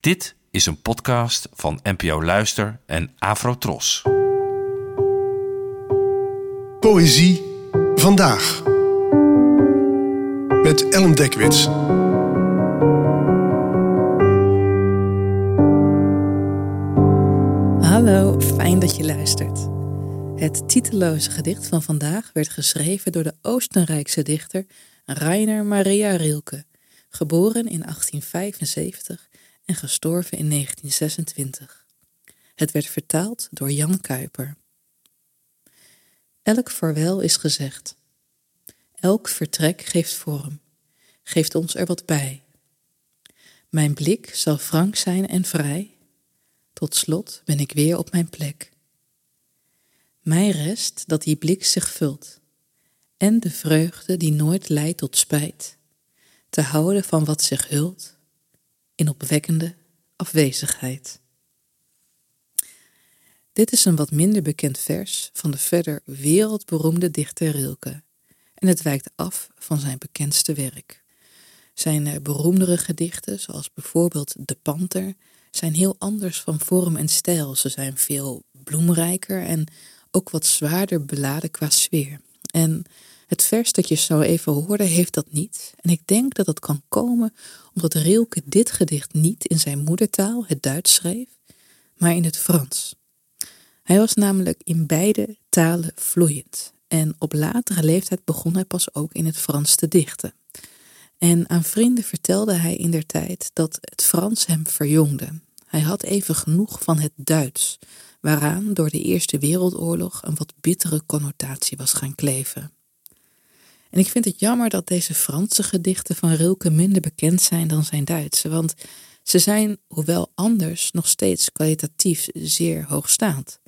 Dit is een podcast van NPO Luister en Afrotros. Poëzie vandaag. Met Ellen Dekwits. Hallo, fijn dat je luistert. Het titeloze gedicht van vandaag werd geschreven door de Oostenrijkse dichter Rainer Maria Rilke, geboren in 1875 en gestorven in 1926. Het werd vertaald door Jan Kuiper. Elk vaarwel is gezegd. Elk vertrek geeft vorm, geeft ons er wat bij. Mijn blik zal frank zijn en vrij. Tot slot ben ik weer op mijn plek. Mij rest dat die blik zich vult en de vreugde die nooit leidt tot spijt, te houden van wat zich hult in opwekkende afwezigheid. Dit is een wat minder bekend vers van de verder wereldberoemde dichter Rilke en het wijkt af van zijn bekendste werk. Zijn eh, beroemdere gedichten, zoals bijvoorbeeld De Panter, zijn heel anders van vorm en stijl. Ze zijn veel bloemrijker en ook wat zwaarder beladen qua sfeer. En het vers dat je zo even hoorde heeft dat niet. En ik denk dat dat kan komen omdat Rilke dit gedicht niet in zijn moedertaal, het Duits, schreef, maar in het Frans. Hij was namelijk in beide talen vloeiend. En op latere leeftijd begon hij pas ook in het Frans te dichten. En aan vrienden vertelde hij in der tijd dat het Frans hem verjongde. Hij had even genoeg van het Duits, waaraan door de Eerste Wereldoorlog een wat bittere connotatie was gaan kleven. En ik vind het jammer dat deze Franse gedichten van Rilke minder bekend zijn dan zijn Duitse, want ze zijn, hoewel anders, nog steeds kwalitatief zeer hoogstaand.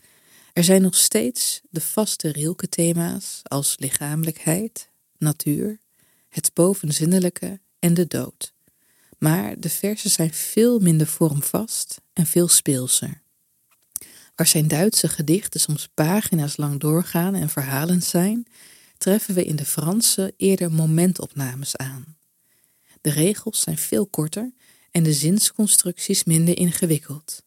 Er zijn nog steeds de vaste Rilke-thema's als lichamelijkheid, natuur, het bovenzinnelijke en de dood. Maar de versen zijn veel minder vormvast en veel speelser. Waar zijn Duitse gedichten soms pagina's lang doorgaan en verhalend zijn, treffen we in de Franse eerder momentopnames aan. De regels zijn veel korter en de zinsconstructies minder ingewikkeld.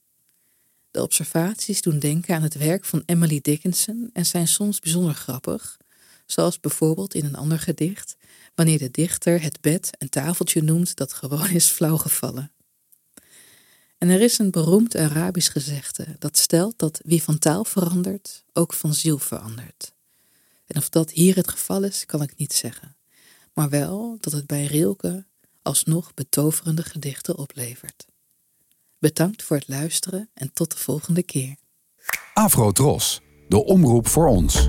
De observaties doen denken aan het werk van Emily Dickinson en zijn soms bijzonder grappig, zoals bijvoorbeeld in een ander gedicht, wanneer de dichter het bed een tafeltje noemt dat gewoon is flauwgevallen. En er is een beroemd Arabisch gezegde dat stelt dat wie van taal verandert, ook van ziel verandert. En of dat hier het geval is, kan ik niet zeggen, maar wel dat het bij Rilke alsnog betoverende gedichten oplevert. Bedankt voor het luisteren en tot de volgende keer. Afro Tros, de omroep voor ons.